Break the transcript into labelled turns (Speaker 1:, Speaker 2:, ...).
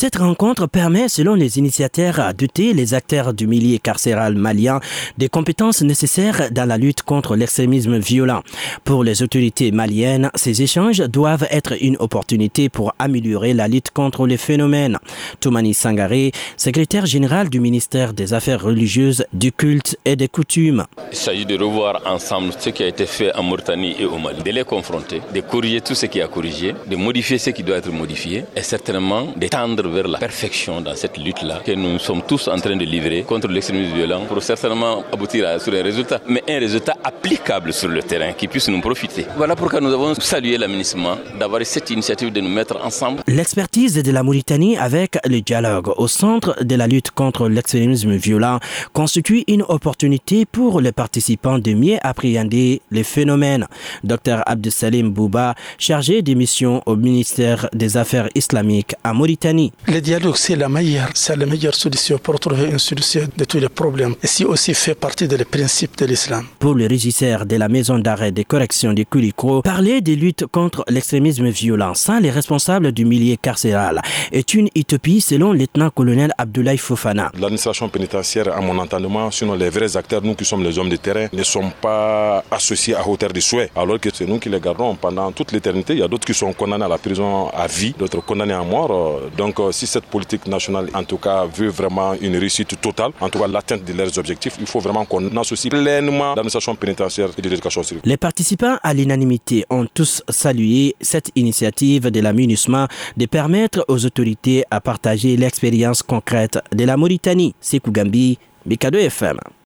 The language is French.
Speaker 1: Cette rencontre permet, selon les initiateurs, à doter les acteurs du milieu carcéral malien des compétences nécessaires dans la lutte contre l'extrémisme violent. Pour les autorités maliennes, ces échanges doivent être une opportunité pour améliorer la lutte contre les phénomènes. Toumani Sangaré, secrétaire général du ministère des Affaires religieuses, du culte et des coutumes.
Speaker 2: Il s'agit de revoir ensemble ce qui a été fait en Mauritanie et au Mali, de les confronter, de corriger tout ce qui a corrigé, de modifier ce qui doit être modifié et certainement de tendre vers la perfection dans cette lutte-là que nous sommes tous en train de livrer contre l'extrémisme violent pour certainement aboutir à, sur un résultat, mais un résultat applicable sur le terrain qui puisse nous profiter. Voilà pourquoi nous avons salué l'aménissement d'avoir cette initiative de nous mettre ensemble.
Speaker 1: L'expertise de la Mauritanie avec le dialogue au centre de la lutte contre l'extrémisme violent constitue une opportunité pour les participants de mieux appréhender les phénomènes. Dr Abdesalim Bouba, chargé des missions au ministère des Affaires islamiques à Mauritanie.
Speaker 3: Le dialogue, c'est la meilleure, c'est la meilleure solution pour trouver une solution de tous les problèmes. Et c'est aussi fait partie des principes de l'islam.
Speaker 1: Pour le régisseur de la maison d'arrêt des corrections de Kulikro, parler des luttes contre l'extrémisme violent sans les responsables du milieu carcéral est une utopie selon le lieutenant-colonel Abdoulaye Fofana.
Speaker 4: L'administration pénitentiaire, à mon entendement, sinon les vrais acteurs, nous qui sommes les hommes de terrain, ne sont pas associés à hauteur de souhait, alors que c'est nous qui les gardons pendant toute l'éternité. Il y a d'autres qui sont condamnés à la prison à vie, d'autres condamnés à mort. Donc si cette politique nationale, en tout cas, veut vraiment une réussite totale, en tout cas l'atteinte de leurs objectifs, il faut vraiment qu'on associe pleinement l'administration pénitentiaire et de l'éducation civile.
Speaker 1: Les participants à l'unanimité ont tous salué cette initiative de la MINUSMA de permettre aux autorités à partager l'expérience concrète de la Mauritanie. C'est Kougambi, Mikado FM.